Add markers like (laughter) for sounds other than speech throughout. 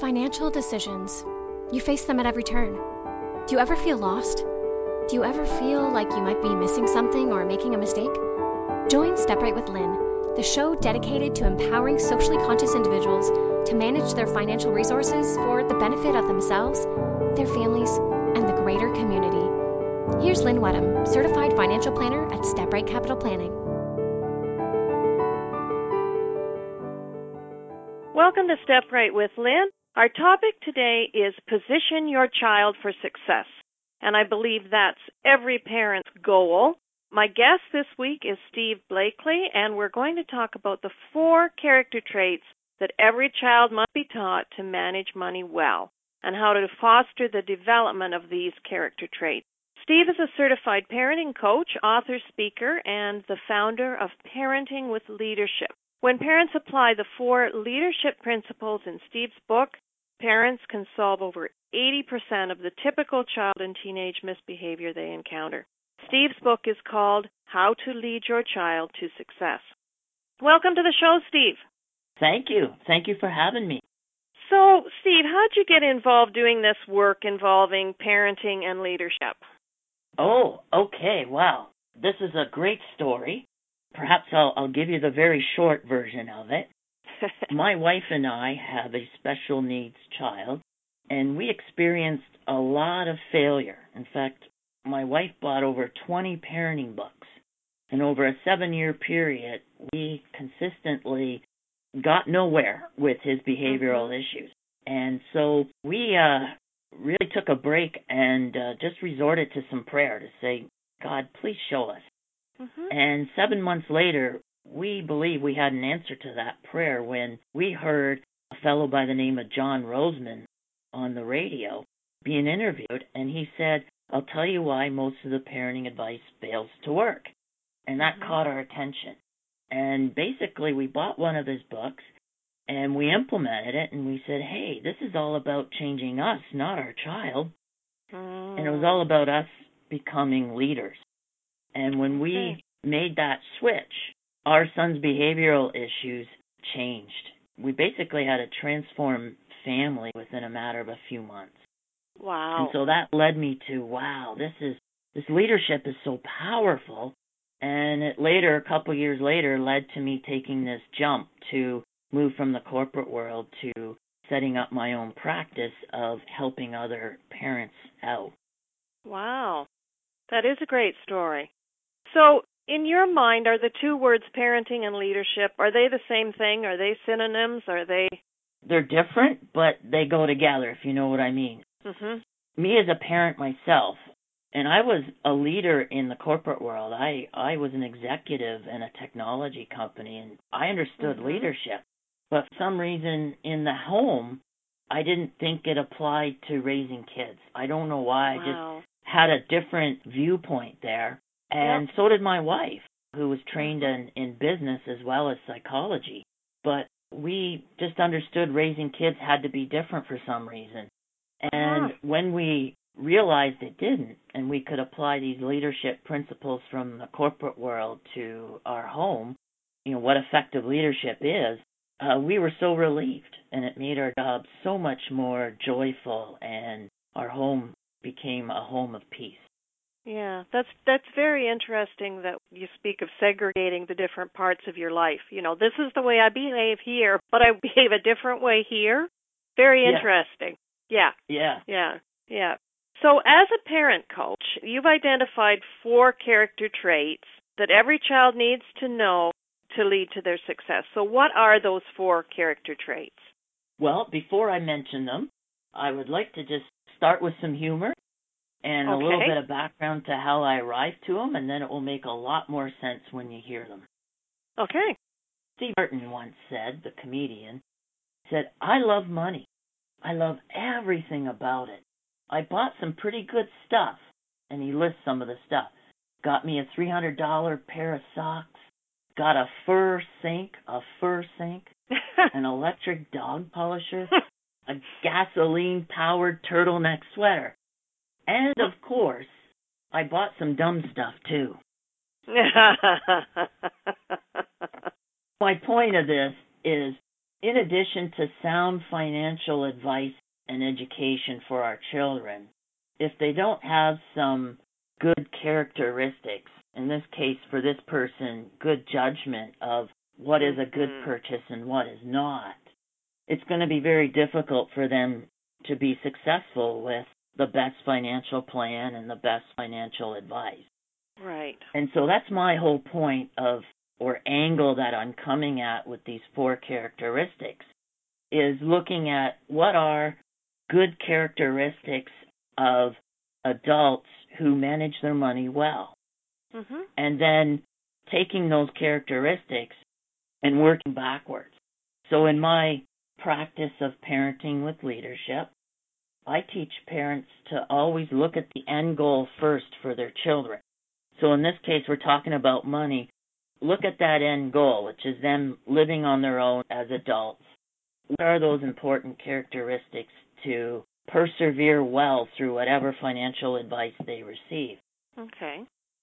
Financial decisions. You face them at every turn. Do you ever feel lost? Do you ever feel like you might be missing something or making a mistake? Join Step Right with Lynn, the show dedicated to empowering socially conscious individuals to manage their financial resources for the benefit of themselves, their families, and the greater community. Here's Lynn Wedham, certified financial planner at Step Right Capital Planning. Welcome to Step Right with Lynn. Our topic today is position your child for success. And I believe that's every parent's goal. My guest this week is Steve Blakely, and we're going to talk about the four character traits that every child must be taught to manage money well and how to foster the development of these character traits. Steve is a certified parenting coach, author, speaker, and the founder of Parenting with Leadership. When parents apply the four leadership principles in Steve's book, parents can solve over 80% of the typical child and teenage misbehavior they encounter. Steve's book is called How to Lead Your Child to Success. Welcome to the show, Steve. Thank you. Thank you for having me. So, Steve, how'd you get involved doing this work involving parenting and leadership? Oh, okay. Wow. This is a great story. Perhaps I'll, I'll give you the very short version of it. (laughs) My wife and I have a special needs child, and we experienced a lot of failure. In fact, my wife bought over 20 parenting books. And over a seven year period, we consistently got nowhere with his behavioral mm-hmm. issues. And so we uh, really took a break and uh, just resorted to some prayer to say, God, please show us. Mm-hmm. And seven months later, we believe we had an answer to that prayer when we heard a fellow by the name of John Rosemond on the radio being interviewed, and he said, I'll tell you why most of the parenting advice fails to work. And that mm-hmm. caught our attention. And basically, we bought one of his books and we implemented it, and we said, hey, this is all about changing us, not our child. Mm. And it was all about us becoming leaders. And when we made that switch, our son's behavioral issues changed. We basically had a transform family within a matter of a few months. Wow. And so that led me to wow, this is this leadership is so powerful. And it later, a couple years later, led to me taking this jump to move from the corporate world to setting up my own practice of helping other parents out. Wow. That is a great story. So, in your mind, are the two words parenting and leadership are they the same thing? Are they synonyms? Are they? They're different, but they go together. If you know what I mean. mm-hmm. Me as a parent myself, and I was a leader in the corporate world. I I was an executive in a technology company, and I understood mm-hmm. leadership. But for some reason, in the home, I didn't think it applied to raising kids. I don't know why. Wow. I just had a different viewpoint there. And yep. so did my wife, who was trained in, in business as well as psychology. But we just understood raising kids had to be different for some reason. And when we realized it didn't, and we could apply these leadership principles from the corporate world to our home, you know, what effective leadership is, uh, we were so relieved. And it made our job so much more joyful, and our home became a home of peace. Yeah, that's that's very interesting that you speak of segregating the different parts of your life. You know, this is the way I behave here, but I (laughs) behave a different way here. Very interesting. Yeah. Yeah. Yeah. Yeah. So, as a parent coach, you've identified four character traits that every child needs to know to lead to their success. So, what are those four character traits? Well, before I mention them, I would like to just start with some humor and okay. a little bit of background to how I arrived to them, and then it will make a lot more sense when you hear them. Okay. Steve Martin once said, the comedian, said, I love money. I love everything about it. I bought some pretty good stuff. And he lists some of the stuff. Got me a $300 pair of socks. Got a fur sink, a fur sink, (laughs) an electric dog polisher, a gasoline powered turtleneck sweater. And of course, I bought some dumb stuff too. (laughs) My point of this is in addition to sound financial advice and education for our children, if they don't have some good characteristics, in this case for this person, good judgment of what is a good Mhm. purchase and what is not, it's going to be very difficult for them to be successful with the best financial plan and the best financial advice. Right. And so that's my whole point of or angle that I'm coming at with these four characteristics is looking at what are good characteristics of adults who manage their money well Mhm. and then taking those characteristics and working backwards. So in my practice of parenting with leadership, I teach parents to always look at the end goal first for their children. So in this case, we're talking about money. Look at that end goal, which is them living on their own as adults. What are those important characteristics to persevere well through whatever financial advice they receive? Okay.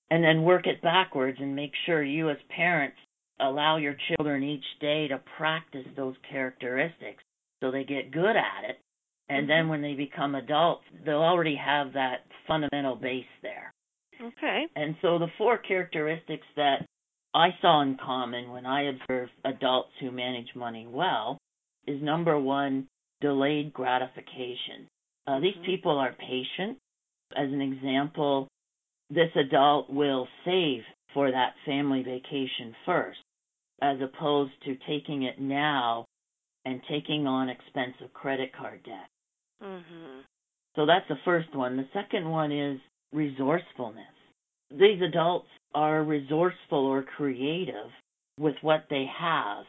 And then work it backwards and make sure you, as parents, allow your children each day to practice those characteristics so they get good at it. And then Mhm. when they become adults, they'll already have that fundamental base there. Okay. And so the four characteristics that I saw in common when I observed adults who manage money well is number one, delayed gratification. Uh, These Mhm. people are patient. As an example, this adult will save for that family vacation first, as opposed to taking it now and taking on expensive credit card debt. Mhm. So that's the first one. The second one is resourcefulness. These adults are resourceful or creative with what they have,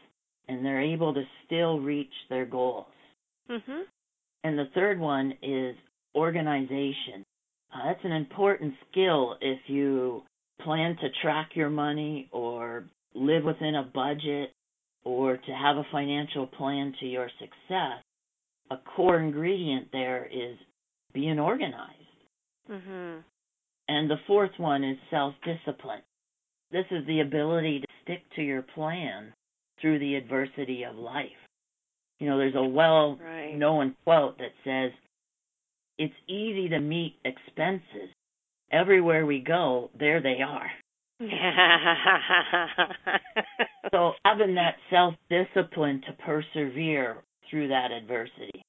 and they're able to still reach their goals. Mhm. And the third one is organization. Uh, that's an important skill if you plan to track your money or live within a budget or to have a financial plan to your success. A core ingredient there is being organized. Mhm. And the fourth one is self discipline. This is the ability to stick to your plan through the adversity of life. You know, there's a well known quote that says, It's easy to meet expenses. Everywhere we go, there they are. (laughs) So having that self discipline to persevere through that adversity.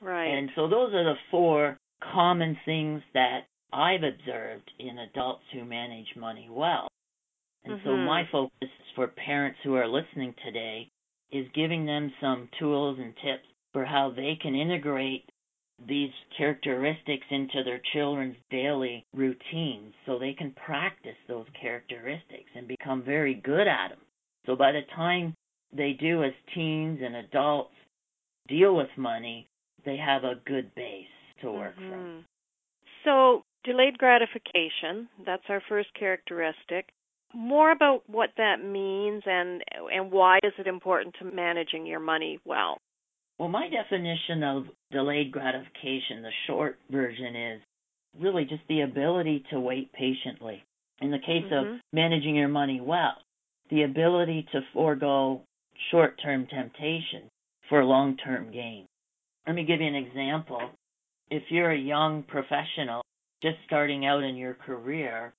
right. And so those are the four common things that I've observed in adults who manage money well. And so Mhm. my focus for parents who are listening today is giving them some tools and tips for how they can integrate these characteristics into their children's daily routines so they can practice those characteristics and become very good at them. So by the time they do as teens and adults deal with money, they have a good base to work from. Mhm. So, delayed gratification, that's our first characteristic. More about what that means and and why is it important to managing your money well? Well, my definition of delayed gratification, the short version is really just the ability to wait patiently. In the case Mhm. of managing your money well, the ability to forego short term temptation for long term gain. Let me give you an example. If you're a young professional just starting out in your career,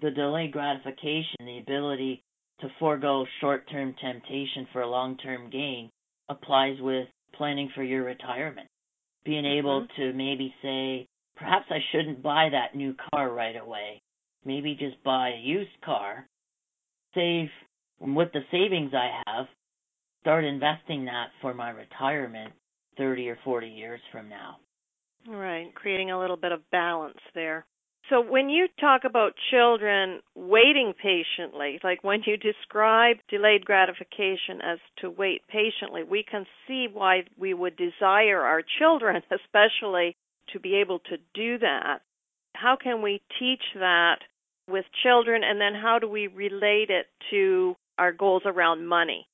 the delayed gratification, the ability to forego short term temptation for a long term gain, applies with planning for your retirement. Being able Mhm. to maybe say, perhaps I shouldn't buy that new car right away. Maybe just buy a used car, save with the savings I have, start investing that for my retirement 30 or 40 years from now. Right, creating a little bit of balance there. So when you talk about children waiting patiently, like when you describe delayed gratification as to wait patiently, we can see why we would desire our children (laughs) especially to be able to do that. How can we teach that with children and then how do we relate it to our goals around money?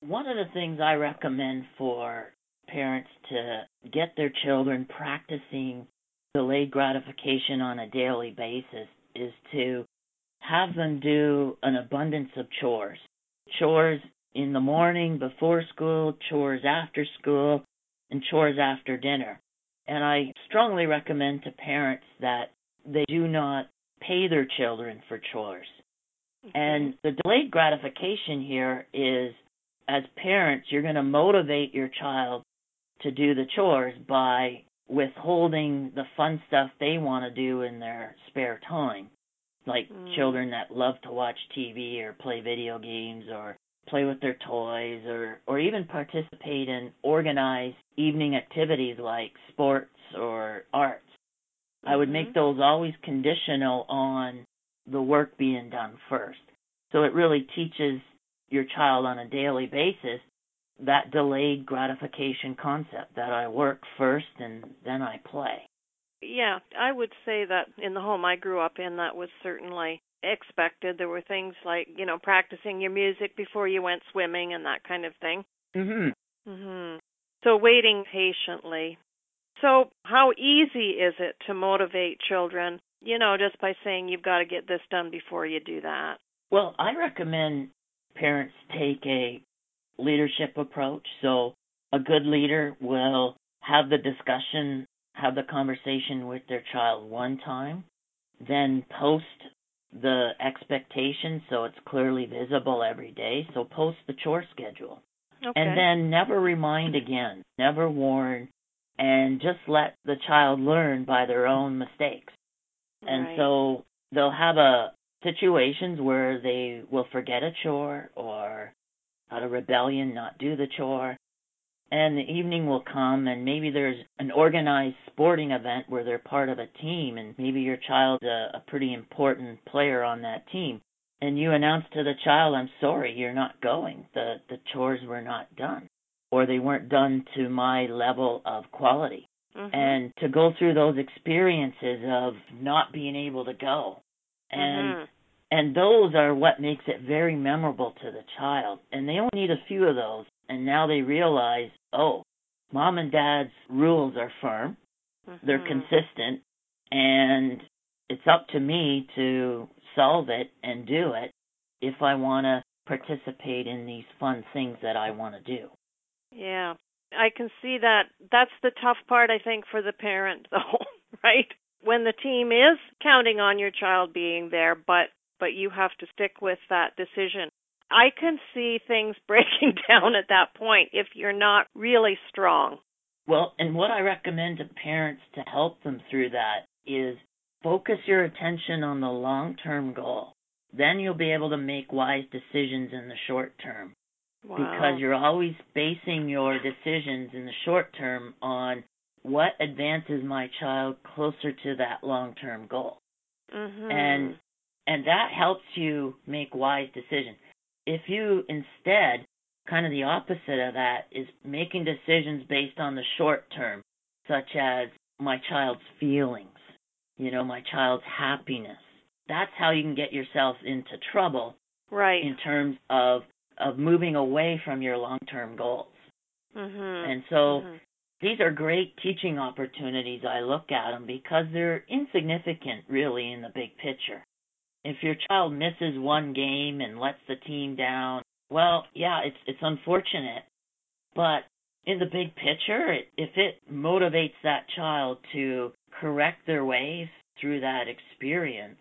One of the things I recommend for parents to get their children practicing delayed gratification on a daily basis is to have them do an abundance of chores. Chores in the morning before school, chores after school, and chores after dinner. And I strongly recommend to parents that they do not pay their children for chores. And the delayed gratification here is as parents, you're going to motivate your child to do the chores by withholding the fun stuff they want to do in their spare time. Like Mm. children that love to watch TV or play video games or play with their toys or or even participate in organized evening activities like sports or arts. I would make those always conditional on the work being done first. So it really teaches your child on a daily basis that delayed gratification concept that I work first and then I play. Yeah, I would say that in the home I grew up in, that was certainly expected. There were things like, you know, practicing your music before you went swimming and that kind of thing. Mhm. Mhm. So waiting patiently. So how easy is it to motivate children, you know, just by saying you've got to get this done before you do that? Well, I recommend parents take a leadership approach. So a good leader will have the discussion, have the conversation with their child one time, then post the expectation so it's clearly visible every day. So post the chore schedule. Okay. And then never remind again, never warn, and just let the child learn by their own mistakes. And Right. so they'll have a situations where they will forget a chore or out of rebellion not do the chore. And the evening will come and maybe there's an organized sporting event where they're part of a team and maybe your child's a, a pretty important player on that team. And you announce to the child, I'm sorry, you're not going. The the chores were not done. Or they weren't done to my level of quality Mhm. and to go through those experiences of not being able to go and Mhm. And those are what makes it very memorable to the child and they only need a few of those and now they realize oh mom and dad's rules are firm they're Mhm. consistent and it's up to me to solve it and do it if i want to participate in these fun things that i want to do Yeah. I can see that that's the tough part I think for the parent (laughs) though, right? When the team is counting on your child being there, but but you have to stick with that decision. I can see things (laughs) breaking down at that point if you're not really strong. Well, and what I recommend to parents to help them through that is focus your attention on the long term goal. Then you'll be able to make wise decisions in the short term Wow. because you're always basing your decisions in the short term on what advances my child closer to that long term goal. Mhm. And and that helps you make wise decisions. If you instead kind of the opposite of that is making decisions based on the short term, such as my child's feelings, you know, my child's happiness. That's how you can get yourself into trouble right. in terms of of moving away from your long-term goals. Mhm. And so Mhm. these are great teaching opportunities. I look at them because they're insignificant, really, in the big picture. If your child misses one game and lets the team down, well, yeah, it's it's unfortunate, but in the big picture, it, if it motivates that child to correct their ways through that experience,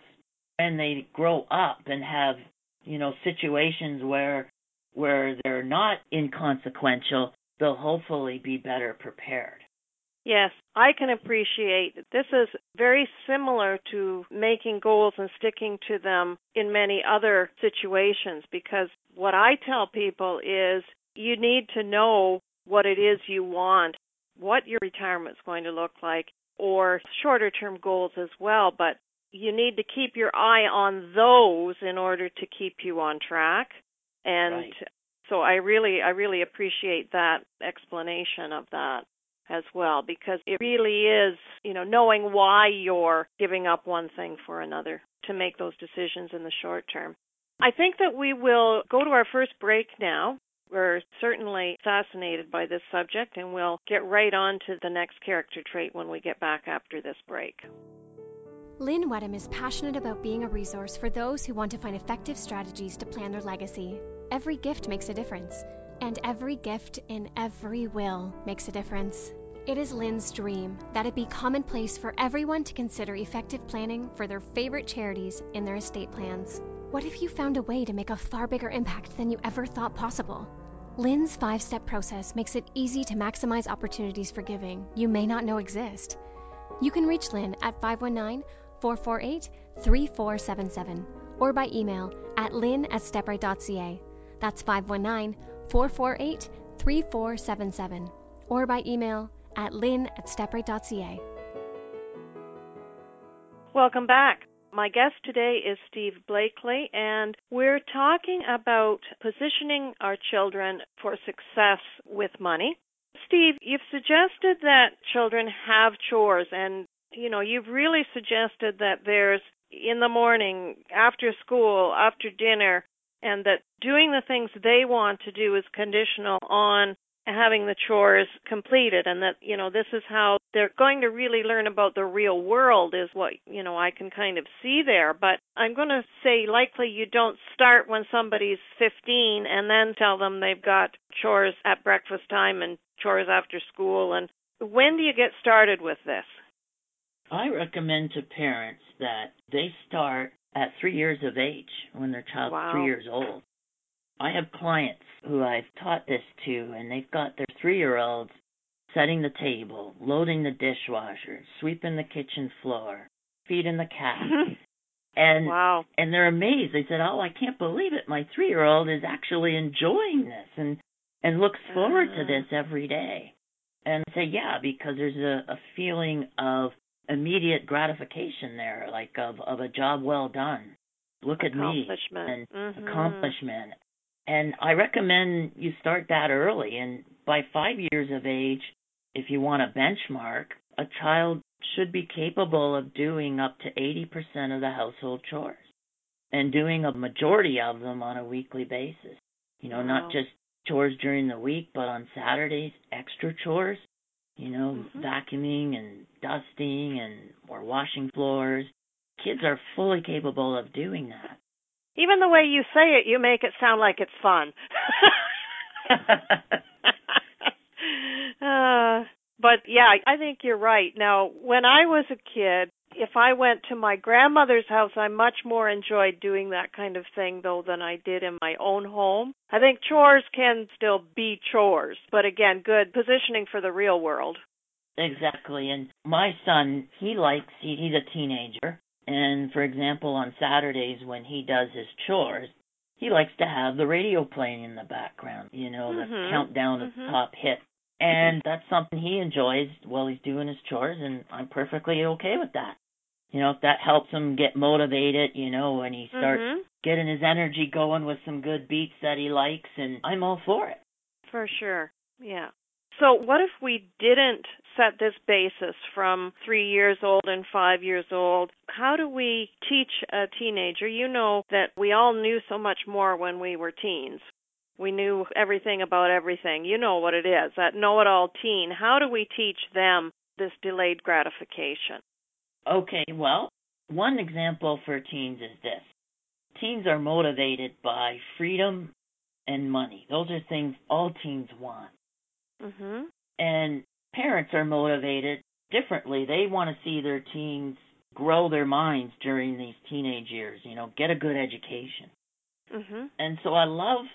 and they grow up and have you know situations where where they're not inconsequential, they'll hopefully be better prepared. Yes, I can appreciate this is very similar to making goals and sticking to them in many other situations because what I tell people is you need to know what it is you want, what your retirement's going to look like, or shorter term goals as well, but you need to keep your eye on those in order to keep you on track. And Right. so I really I really appreciate that explanation of that as well because it really is, you know, knowing why you're giving up one thing for another to make those decisions in the short term. I think that we will go to our first break now. We're certainly fascinated by this subject and we'll get right on to the next character trait when we get back after this break. Lynn Wedham is passionate about being a resource for those who want to find effective strategies to plan their legacy. every gift makes a difference, and every gift in every will makes a difference. It is Lynn's dream that it be commonplace for everyone to consider effective planning for their favorite charities in their estate plans. What if you found a way to make a far bigger impact than you ever thought possible? Lynn's five step process makes it easy to maximize opportunities for giving you may not know exist. You can reach Lynn at 519 448 3477 or by email at lynn at stepright.ca. That's 519 448 3477 or by email at lynn at stepright.ca. Welcome back. My guest today is Steve Blakely, and we're talking about positioning our children for success with money. Steve, you've suggested that children have chores, and you know, you've really suggested that there's in the morning, after school, after dinner, and that doing the things they want to do is conditional on having the chores completed and that you know this is how they're going to really learn about the real world is what you know I can kind of see there. But I'm going to say likely you don't start when somebody's 15 and then tell them they've got chores at breakfast time and chores after school. And when do you get started with this? I recommend to parents that they start at 3 years of age when their child's wow. 3 years old I have clients who I've taught this to, and they've got their three year olds setting the table, loading the dishwasher, sweeping the kitchen floor, feeding the cat. (laughs) and wow. and they're amazed. They said, "Oh, I can't believe it. My 3-year-old is actually enjoying this and and looks forward uh. to this every day." And I say, "Yeah, because there's a, a feeling of immediate gratification there, like of of a job well done. Look at me and mm-hmm. accomplishment and I recommend you start that early. And by five years of age, if you want a benchmark, a child should be capable of doing up to 80% of the household chores and doing a majority of them on a weekly basis. You know, wow. not just chores during the week, but on Saturdays, extra chores. You know, mm-hmm. vacuuming and dusting and or washing floors. Kids are fully capable of doing that. Even the way you say it, you make it sound like it's fun. (laughs) (laughs) uh, but yeah, I think you're right. Now, when I was a kid, if I went to my grandmother's house, I much more enjoyed doing that kind of thing though than I did in my own home. I think chores can still be chores, but again, good positioning for the real world. Exactly. And my son, he likes he, he's a teenager and for example, on Saturdays when he does his chores, he likes to have the radio playing in the background, you know, mm-hmm. the countdown of mm-hmm. top hits. And that's something he enjoys while he's doing his chores, and I'm perfectly okay with that. You know, if that helps him get motivated, you know, when he starts mm-hmm. getting his energy going with some good beats that he likes, and I'm all for it. For sure. Yeah. So, what if we didn't set this basis from three years old and five years old? How do we teach a teenager? You know that we all knew so much more when we were teens. We knew everything about everything. You know what it is, that know it all teen. How do we teach them this delayed gratification? Okay, well, one example for teens is this teens are motivated by freedom and money. Those are things all teens want. Mm-hmm. And parents are motivated differently. They want to see their teens grow their minds during these teenage years, you know, get a good education. Mm-hmm. And so I love,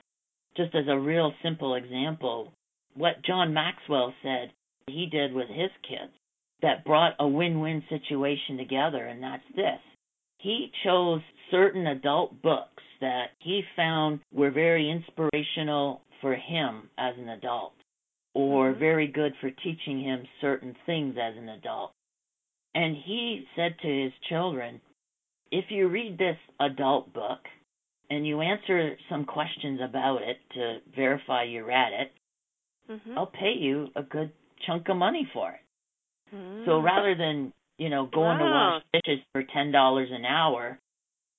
just as a real simple example, what John Maxwell said he did with his kids that brought a win win situation together, and that's this. He chose certain adult books that he found were very inspirational for him as an adult or mm-hmm. very good for teaching him certain things as an adult. And he said to his children, if you read this adult book and you answer some questions about it to verify you're at it, mm-hmm. I'll pay you a good chunk of money for it. Mm-hmm. So rather than, you know, going wow. to wash dishes for $10 an hour,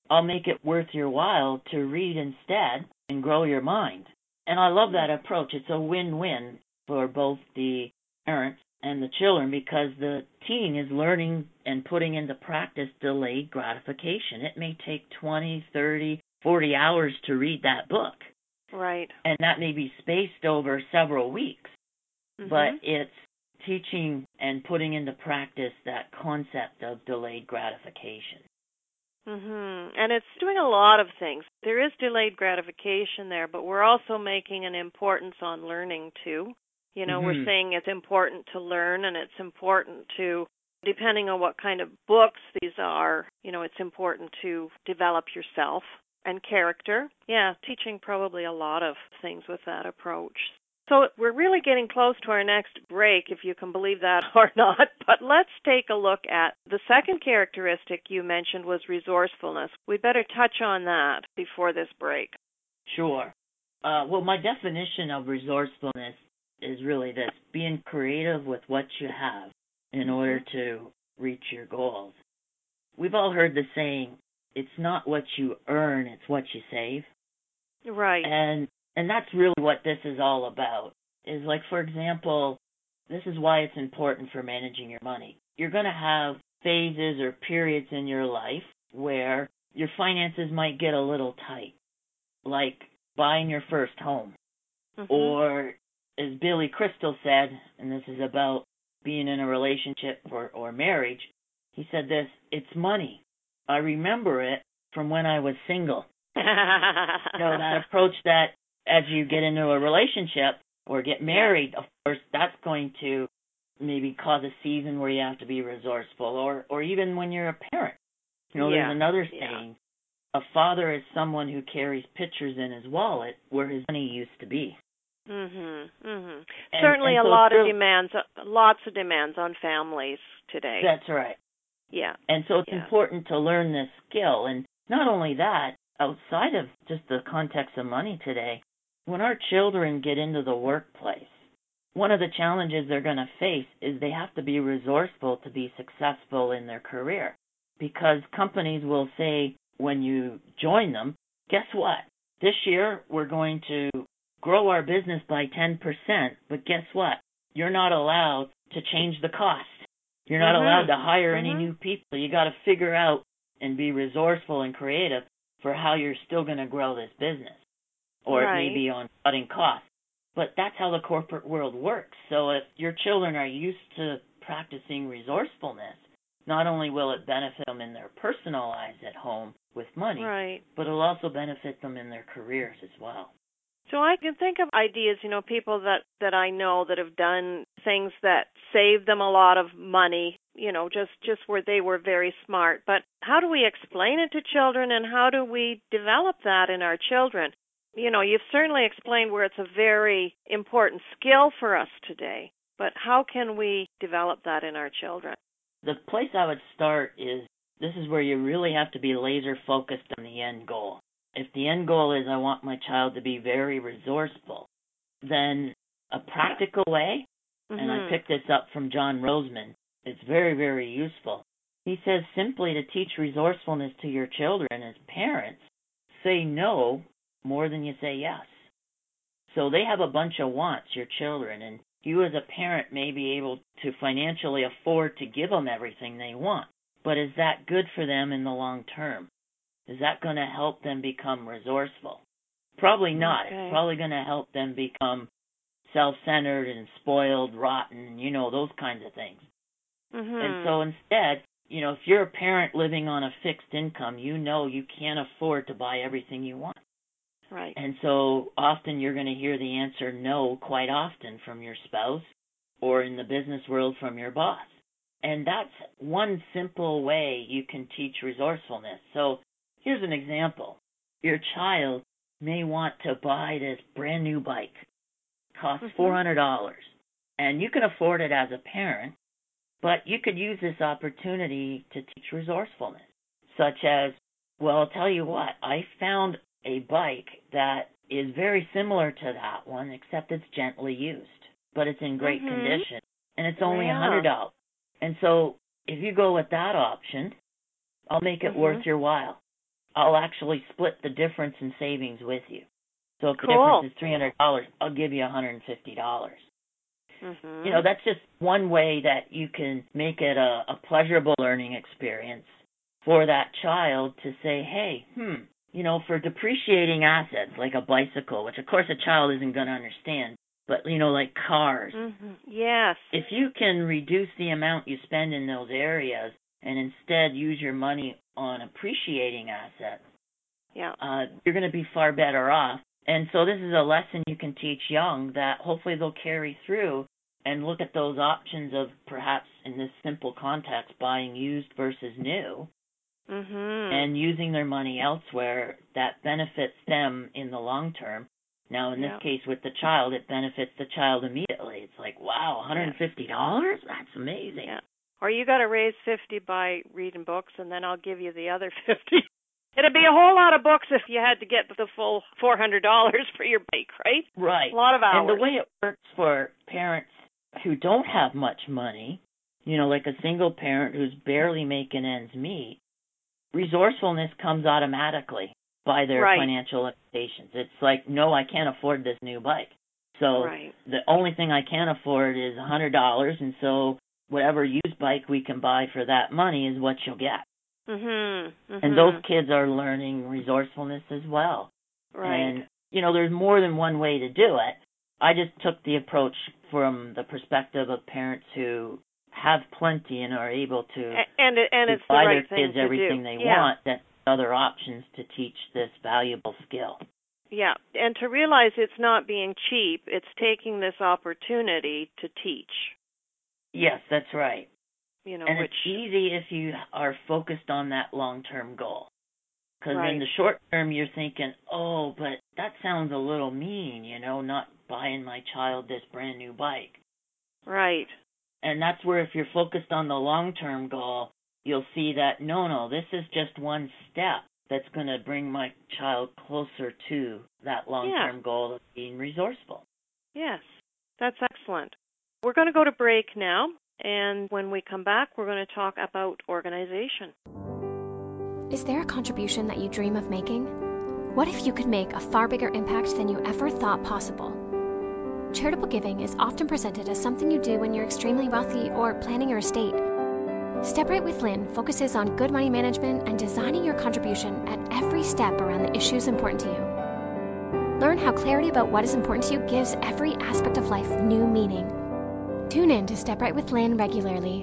I'll make it worth your while to read instead and grow your mind. And I love that approach. It's a win-win for both the parents and the children because the teen is learning and putting into practice delayed gratification. It may take 20, 30, 40 hours to read that book. Right. And that may be spaced over several weeks, Mhm. but it's teaching and putting into practice that concept of delayed gratification. Mhm. And it's doing a lot of things. There is delayed gratification there, but we're also making an importance on learning too. You know, we're Mhm. saying it's important to learn and it's important to depending on what kind of books these are, you know, it's important to develop yourself and character. Yeah, teaching probably a lot of things with that approach. So we're really getting close to our next break, if you can believe that (laughs) or not. But let's take a look at the second characteristic you mentioned was resourcefulness. We better touch on that before this break. Sure. Uh, well, my definition of resourcefulness is really this being creative with what you have in order to reach your goals. We've all heard the saying, it's not what you earn, it's what you save. Right. And and that's really what this is all about. Is like for example, this is why it's important for managing your money. You're going to have phases or periods in your life where your finances might get a little tight. Like buying your first home Mhm. or as Billy Crystal said, and this is about being in a relationship or, or marriage, he said this, it's money. I remember it from when I was single. (laughs) Know, that approach that as you get into a relationship or get married, of course, that's going to maybe cause a season where you have to be resourceful or, or even when you're a parent. You know, Yeah, there's another yeah. saying, a father is someone who carries pictures in his wallet where his money used to be. Mhm. Mhm. Certainly and a so lot it's of demands lots of demands on families today. That's right. yeah. And so it's Yeah. important to learn this skill. And not only that, outside of just the context of money today, when our children get into the workplace, one of the challenges they're going to face is they have to be resourceful to be successful in their career. Because companies will say when you join them, guess what? This year we're going to grow our business by 10%, but guess what? You're not allowed to change the cost. You're not Mhm. allowed to hire any Mhm. new people. You got to figure out and be resourceful and creative for how you're still going to grow this business. Or it may Right. be on cutting costs. But that's how the corporate world works. So if your children are used to practicing resourcefulness, not only will it benefit them in their personal lives at home with money, Right. but it'll also benefit them in their careers as well. So I can think of ideas, you know, people that that I know that have done things that saved them a lot of money, you know, just just where they were very smart. But how do we explain it to children and how do we develop that in our children? You know, you've certainly explained where it's a very important skill for us today, but how can we develop that in our children? The place I would start is this is where you really have to be laser focused on the end goal. If the end goal is I want my child to be very resourceful, then a practical way, and I Mhm. picked this up from John Rosemond, it's very, very useful. He says simply to teach resourcefulness to your children as parents, say no more than you say yes. So they have a bunch of wants, your children, and you as a parent may be able to financially afford to give them everything they want. But is that good for them in the long term? Is that going to help them become resourceful? Probably not. Okay. It's probably going to help them become self-centered and spoiled, rotten, you know, those kinds of things. Mhm. And so instead, you know, if you're a parent living on a fixed income, you know you can't afford to buy everything you want. Right. And so often you're going to hear the answer no quite often from your spouse or in the business world from your boss. And that's one simple way you can teach resourcefulness. So here's an example. Your child may want to buy this brand new bike. Costs Mhm. $400. And you can afford it as a parent, but you could use this opportunity to teach resourcefulness, such as, well, I'll tell you what, I found a bike that is very similar to that one, except it's gently used, but it's in great Mhm. condition, and it's only a Yeah. hundred dollars. And so, if you go with that option, I'll make it Mhm. worth your while. I'll actually split the difference in savings with you. So if the difference is three hundred dollars, I'll give you a hundred and fifty dollars. Mhm. You know, that's just one way that you can make it a, a pleasurable learning experience for that child to say, hey, hmm, you know, for depreciating assets like a bicycle, which of course a child isn't going to understand, but you know, like cars. Mm-hmm. Yes. If you can reduce the amount you spend in those areas and instead use your money on appreciating assets, yeah, uh, you're going to be far better off. And so this is a lesson you can teach young that hopefully they'll carry through and look at those options of perhaps in this simple context buying used versus new mm-hmm. and using their money elsewhere that benefits them in the long term. Now, in this case with the child, it benefits the child immediately. It's like, wow, $150? That's amazing. Yeah. Or you got to raise 50 by reading books and then I'll give you the other 50. (laughs) It'd be a whole lot of books if you had to get the full $400 for your bike, right? Right. A lot of hours. And the way it works for parents who don't have much money, you know, like a single parent who's barely making ends meet, resourcefulness comes automatically by their right. financial limitations. It's like, no, I can't afford this new bike. So right. the only thing I can afford is a hundred dollars, and so whatever used bike we can buy for that money is what you'll get. Mhm. Mm-hmm. And those kids are learning resourcefulness as well. Right. And you know, there's more than one way to do it. I just took the approach from the perspective of parents who have plenty and are able to and and to it's buy the right their kids thing everything do. they yeah. want. That other options to teach this valuable skill. Yeah, and to realize it's not being cheap, it's taking this opportunity to teach. Yes, that's right. You know, and which it's easy if you are focused on that long-term goal. Because right. in the short term, you're thinking, oh, but that sounds a little mean, you know, not buying my child this brand new bike. Right. And that's where if you're focused on the long-term goal, you'll see that no, no, this is just one step that's going to bring my child closer to that long-term yeah. goal of being resourceful. Yes, that's excellent. We're going to go to break now, and when we come back, we're going to talk about organization. Is there a contribution that you dream of making? What if you could make a far bigger impact than you ever thought possible? Charitable giving is often presented as something you do when you're extremely wealthy or planning your estate. Step Right with Lynn focuses on good money management and designing your contribution at every step around the issues important to you. Learn how clarity about what is important to you gives every aspect of life new meaning. Tune in to Step Right with Lynn regularly.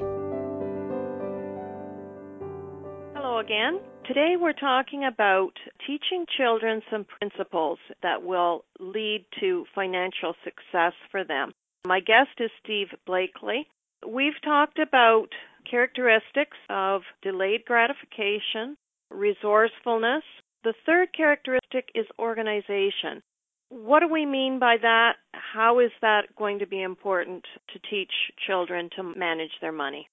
Hello again. Today we're talking about teaching children some principles that will lead to financial success for them. My guest is Steve Blakely. We've talked about characteristics of delayed gratification, resourcefulness. The third characteristic is organization. What do we mean by that? How is that going to be important to teach children to manage their money?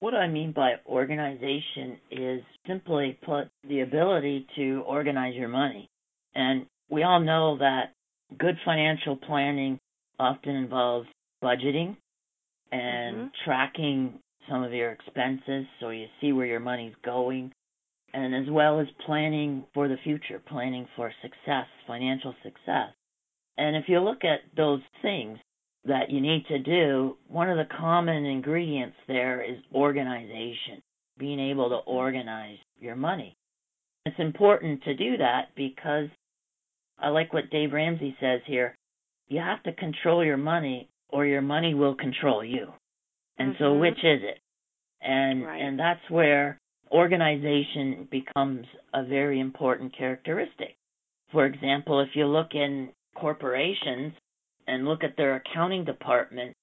What I mean by organization is simply put the ability to organize your money. And we all know that good financial planning often involves budgeting and mm-hmm. tracking some of your expenses so you see where your money's going and as well as planning for the future, planning for success, financial success. And if you look at those things that you need to do, one of the common ingredients there is organization, being able to organize your money. It's important to do that because I like what Dave Ramsey says here. You have to control your money or your money will control you. And mm-hmm. so which is it? And right. and that's where organization becomes a very important characteristic. For example, if you look in corporations and look at their accounting department,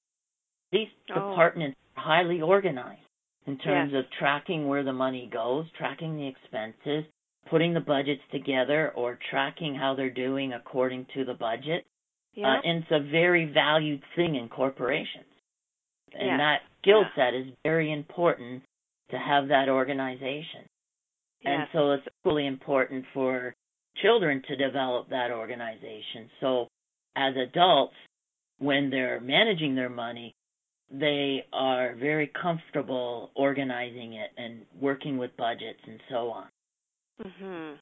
these oh. departments are highly organized in terms yes. of tracking where the money goes, tracking the expenses, putting the budgets together, or tracking how they're doing according to the budget. Yeah. Uh, and it's a very valued thing in corporations. And that skill yeah. set is very important to have that organization. And so it's equally important for children to develop that organization. So as adults, when they're managing their money, they are very comfortable organizing it and working with budgets and so on. Mm-hmm.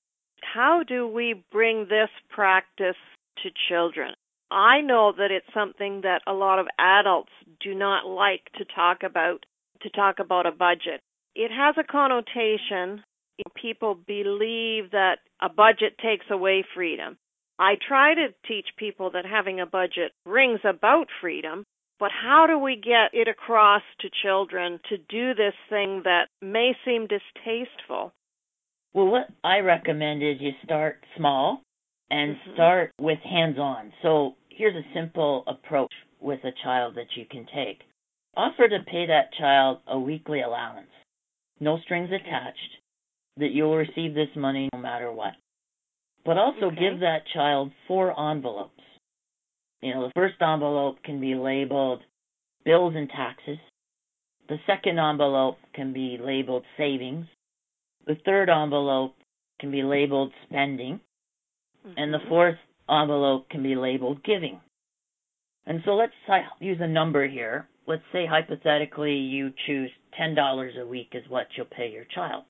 How do we bring this practice to children? I know that it's something that a lot of adults do not like to talk about to talk about a budget. It has a connotation people believe that a budget takes away freedom. I try to teach people that having a budget brings about freedom, but how do we get it across to children to do this thing that may seem distasteful? Well, what I recommend is you start small and Mhm. start with hands on. So here's a simple approach with a child that you can take. Offer to pay that child a weekly allowance, no strings attached, that you'll receive this money no matter what. But also Okay. give that child four envelopes. You know, the first envelope can be labeled bills and taxes. The second envelope can be labeled savings. The third envelope can be labeled spending. And the Mhm. fourth envelope can be labeled giving. And so let's use a number here. Let's say hypothetically you choose $10 a week is what you'll pay your child.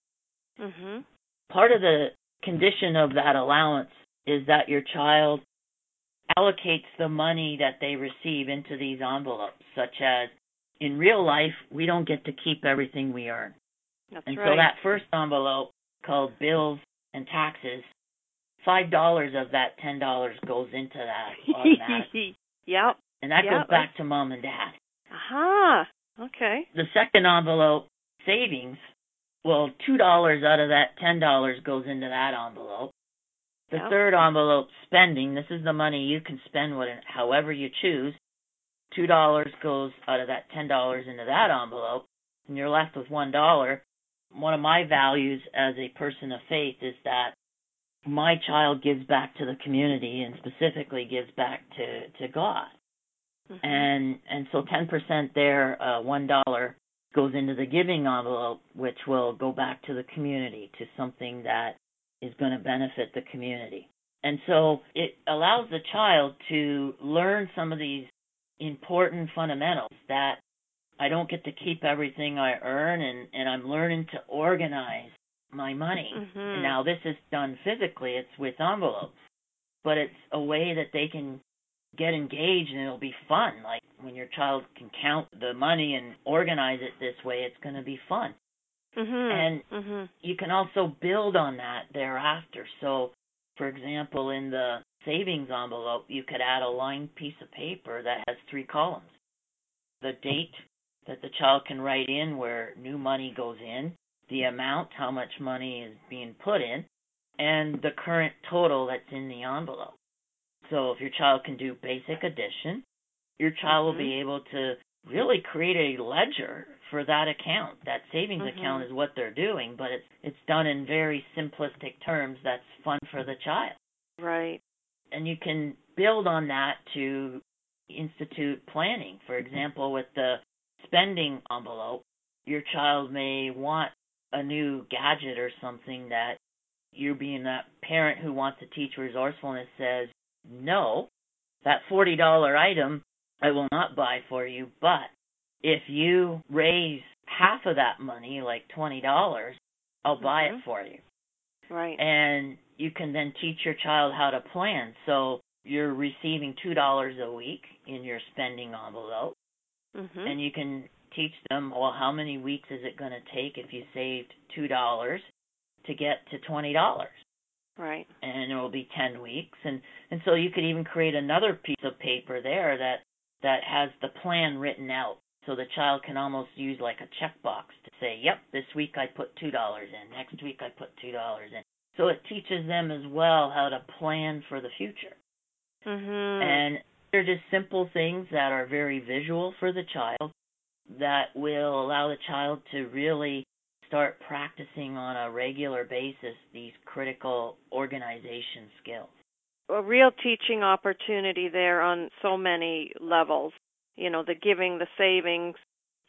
Mhm. Part of the condition of that allowance is that your child allocates the money that they receive into these envelopes, such as in real life, we don't get to keep everything we earn. That's and right. so that first envelope called bills and taxes, five dollars of that ten dollars goes into that (laughs) yep. and that Yeah, goes back to mom and dad. Aha. Okay. The second envelope, savings, well, two dollars out of that ten dollars goes into that envelope. The Yep. third envelope, spending. This is the money you can spend with however you choose. Two dollars goes out of that ten dollars into that envelope, and you're left with one dollar. One of my values as a person of faith is that my child gives back to the community and specifically gives back to to God. Mhm. And and so ten percent there, uh, one dollar goes into the giving envelope, which will go back to the community to something that is going to benefit the community. And so it allows the child to learn some of these important fundamentals that I don't get to keep everything I earn and, and I'm learning to organize my money. Mhm. Now this is done physically, it's with envelopes. But it's a way that they can get engaged and it'll be fun. Like when your child can count the money and organize it this way, it's going to be fun. Mhm. and- Mhm. You can also build on that thereafter. So, for example, in the savings envelope, you could add a lined piece of paper that has three columns. The date that the child can write in where new money goes in, the amount, how much money is being put in, and the current total that's in the envelope. So if your child can do basic addition, your child will be able to really create a ledger for that account. That savings Mhm. account is what they're doing, but it's it's done in very simplistic terms that's fun for the child. Right. And you can build on that to institute planning. For example, with the spending envelope, your child may want a new gadget or something that you're being that parent who wants to teach resourcefulness says, no, that $40 item I will not buy for you, but if you raise half of that money, like $20, I'll buy Mhm. it for you. Right. And you can then teach your child how to plan. So you're receiving $2 a week in your spending envelope mhm. and you can teach them well how many weeks is it going to take if you saved two dollars to get to twenty dollars right. and it will be ten weeks. And and so you could even create another piece of paper there that that has the plan written out. So the child can almost use like a checkbox to say yep this week i put two dollars in. Next week i put two dollars in. So it teaches them as well how to plan for the future. Mhm. and they're just simple things that are very visual for the child that will allow the child to really start practicing on a regular basis these critical organization skills. a real teaching opportunity there on so many levels. You know, the giving, the savings,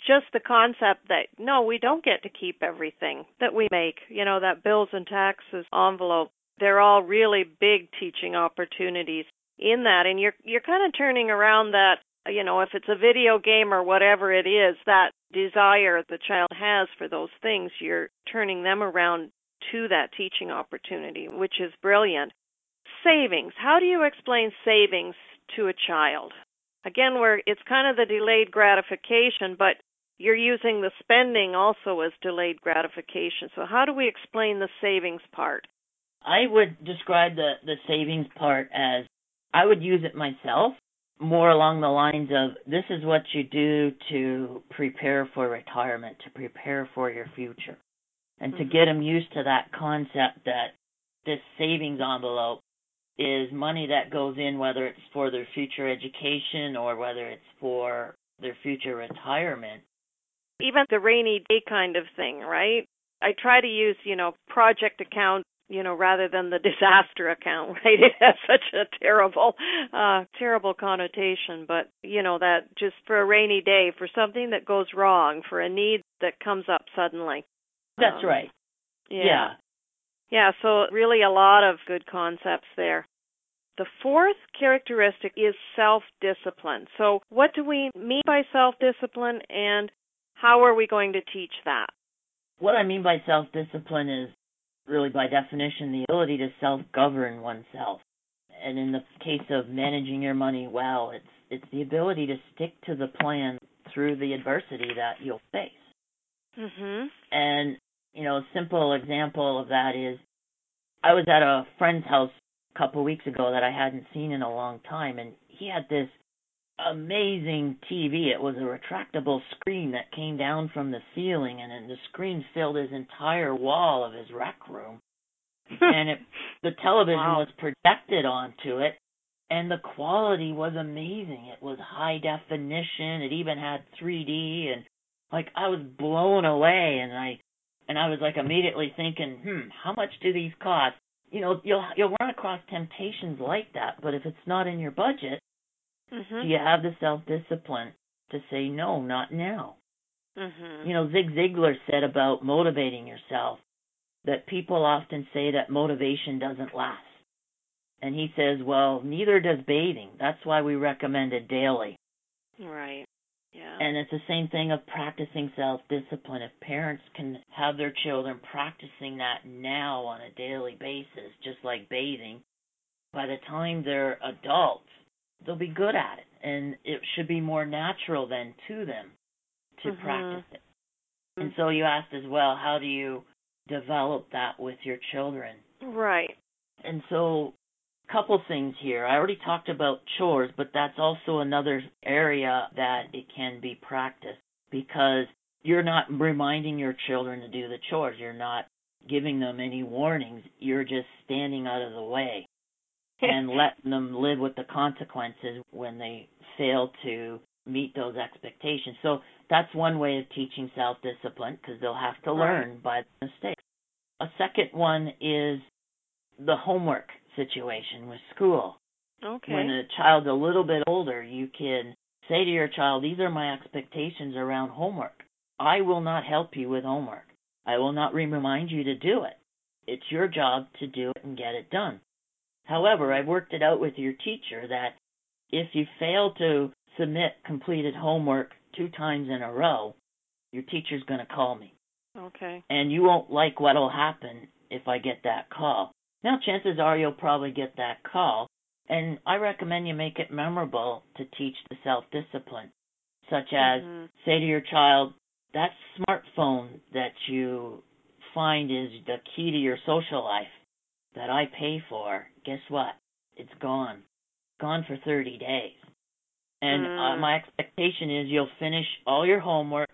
just the concept that no, we don't get to keep everything that we make. You know, that bills and taxes envelope. They're all really big teaching opportunities in that and you're you're kind of turning around that you know, if it's a video game or whatever it is, that desire the child has for those things, you're turning them around to that teaching opportunity, which is brilliant. Savings. How do you explain savings to a child? Again, where it's kind of the delayed gratification, but you're using the spending also as delayed gratification. So how do we explain the savings part? I would describe the the savings part as I would use it myself more along the lines of this is what you do to prepare for retirement, to prepare for your future. And mm-hmm. to get them used to that concept that this savings envelope is money that goes in whether it's for their future education or whether it's for their future retirement. Even the rainy day kind of thing, right? I try to use, you know, project account, you know, rather than the (laughs) disaster account, right? (laughs) It has such a terrible uh terrible connotation, but you know, that just for a rainy day, for something that goes wrong, for a need that comes up suddenly. That's um, right. Yeah. yeah. Yeah, so really a lot of good concepts there. The fourth characteristic is self discipline. So, what do we mean by self discipline and how are we going to teach that? What I mean by self discipline is really, by definition, the ability to self govern oneself. And in the case of managing your money well, it's it's the ability to stick to the plan through the adversity that you'll face. Mm-hmm. And you know, a simple example of that is I was at a friend's house a couple of weeks ago that I hadn't seen in a long time, and he had this amazing TV. It was a retractable screen that came down from the ceiling, and then the screen filled his entire wall of his rec room. (laughs) and it, the television wow. was projected onto it, and the quality was amazing. It was high definition. It even had 3D, and like I was blown away, and I and I was like immediately thinking, hmm, how much do these cost? You know, you'll you'll run across temptations like that, but if it's not in your budget, mm-hmm. do you have the self discipline to say no, not now? Mm-hmm. You know, Zig Ziglar said about motivating yourself that people often say that motivation doesn't last. And he says, well, neither does bathing. That's why we recommend it daily. Right. Yeah. And it's the same thing of practicing self discipline. If parents can have their children practicing that now on a daily basis, just like bathing, by the time they're adults, they'll be good at it. And it should be more natural then to them to mm-hmm. practice it. And so you asked as well, how do you develop that with your children? Right. And so couple things here. I already talked about chores, but that's also another area that it can be practiced because you're not reminding your children to do the chores. You're not giving them any warnings. You're just standing out of the way (laughs) and letting them live with the consequences when they fail to meet those expectations. So that's one way of teaching self discipline because they'll have to learn by mistakes. A second one is the homework situation with school. Okay. When a child's a little bit older, you can say to your child, These are my expectations around homework. I will not help you with homework. I will not remind you to do it. It's your job to do it and get it done. However, I've worked it out with your teacher that if you fail to submit completed homework two times in a row, your teacher's going to call me. Okay. And you won't like what'll happen if I get that call. Now, chances are you'll probably get that call, and I recommend you make it memorable to teach the self discipline, such as mm-hmm. say to your child, that smartphone that you find is the key to your social life that I pay for, guess what? It's gone. Gone for 30 days. And uh, mm. uh, my expectation is you'll finish all your homework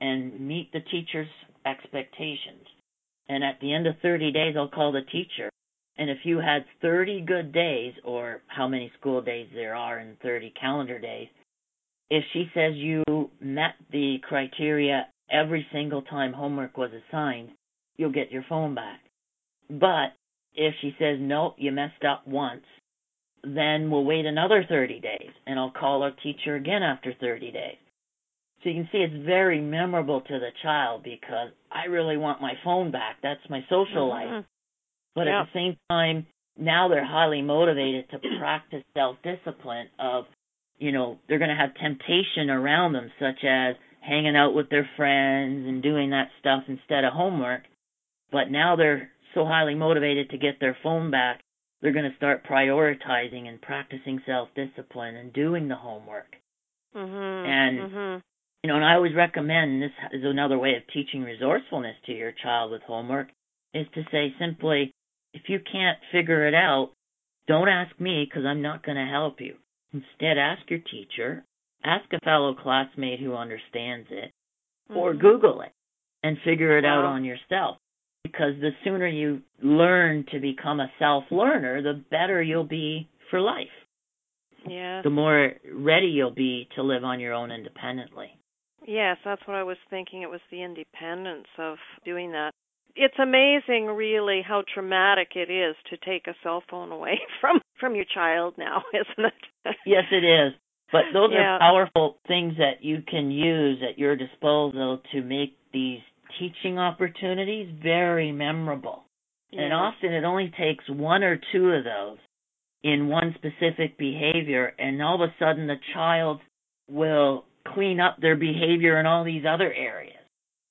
and meet the teacher's expectations. And at the end of 30 days, I'll call the teacher and if you had 30 good days, or how many school days there are in 30 calendar days, if she says you met the criteria every single time homework was assigned, you'll get your phone back. But if she says, nope, you messed up once, then we'll wait another 30 days and I'll call our teacher again after 30 days. So you can see it's very memorable to the child because I really want my phone back. That's my social mm-hmm. life. But yeah. at the same time, now they're highly motivated to (clears throat) practice self discipline of, you know, they're going to have temptation around them, such as hanging out with their friends and doing that stuff instead of homework. But now they're so highly motivated to get their phone back, they're going to start prioritizing and practicing self discipline and doing the homework. Mm-hmm. And mm-hmm. You know, and I always recommend this is another way of teaching resourcefulness to your child with homework is to say simply, if you can't figure it out, don't ask me because I'm not going to help you. Instead, ask your teacher, ask a fellow classmate who understands it, mm-hmm. or Google it and figure it wow. out on yourself. Because the sooner you learn to become a self learner, the better you'll be for life. Yeah. The more ready you'll be to live on your own independently. Yes, that's what I was thinking. It was the independence of doing that. It's amazing really how traumatic it is to take a cell phone away (laughs) from from your child now, (laughs) isn't it? yes, it is. But those yeah. are powerful things that you can use at your disposal to make these teaching opportunities very memorable. And often it only takes one or two of those in one specific behavior, and all of a sudden the child will clean up their behavior in all these other areas.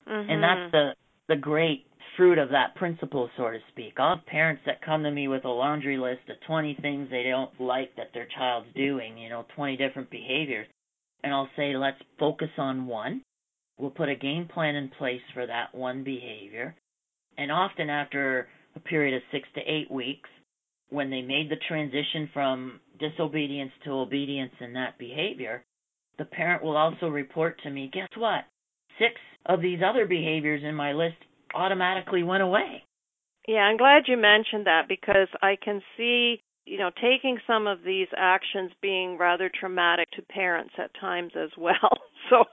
Mm-hmm. And that's the the great fruit of that principle, so to speak. I'll have parents that come to me with a laundry list of 20 things they don't like that their child's doing, you know, 20 different behaviors. And I'll say, let's focus on one. We'll put a game plan in place for that one behavior. And often after a period of six to eight weeks, when they made the transition from disobedience to obedience in that behavior, the parent will also report to me, guess what? Six of these other behaviors in my list automatically went away. Yeah, I'm glad you mentioned that because I can see, you know, taking some of these actions being rather traumatic to parents at times as well. (laughs) So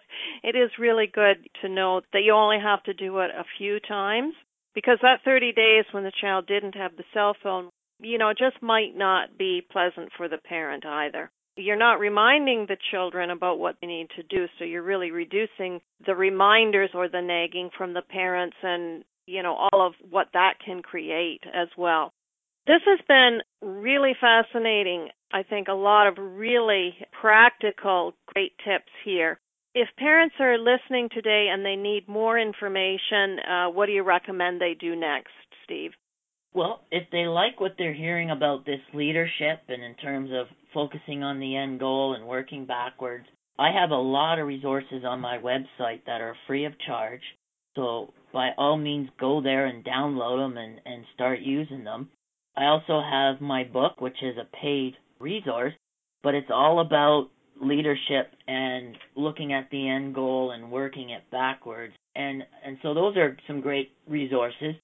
it is really good to know that you only have to do it a few times because that 30 days when the child didn't have the cell phone, you know, just might not be pleasant for the parent either. You're not reminding the children about what they need to do so you're really reducing the reminders or the nagging from the parents and you know all of what that can create as well. This has been really fascinating. I think a lot of really practical great tips here if parents are listening today and they need more information uh, what do you recommend they do next steve well, if they like what they're hearing about this leadership and in terms of focusing on the end goal and working backwards, I have a lot of resources on my website that are free of charge. So by all means, go there and download them and, and start using them. I also have my book, which is a paid resource, but it's all about leadership and looking at the end goal and working it backwards. And and so those are some great resources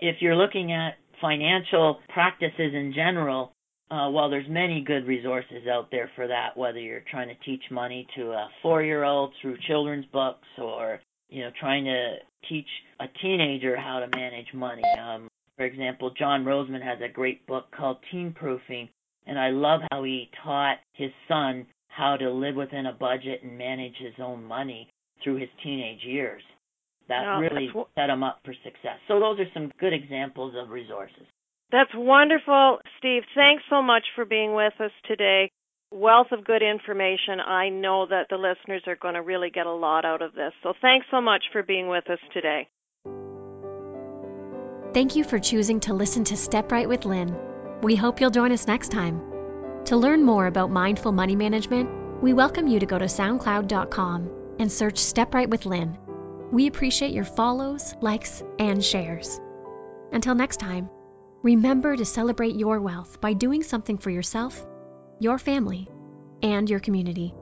if you're looking at financial practices in general, uh, well, there's many good resources out there for that. Whether you're trying to teach money to a four-year-old through children's books, or you know, trying to teach a teenager how to manage money. Um, for example, John Rosemond has a great book called Teen Proofing, and I love how he taught his son how to live within a budget and manage his own money through his teenage years that no, really set him up for success. So those are some good examples of resources. That's wonderful, Steve. Thanks so much for being with us today. Wealth of good information. I know that the listeners are going to really get a lot out of this. So thanks so much for being with us today. Thank you for choosing to listen to Step Right with Lynn. We hope you'll join us next time. To learn more about mindful money management, we welcome you to go to SoundCloud.com and search Step Right with Lynn we appreciate your follows, likes, and shares. Until next time, remember to celebrate your wealth by doing something for yourself, your family, and your community.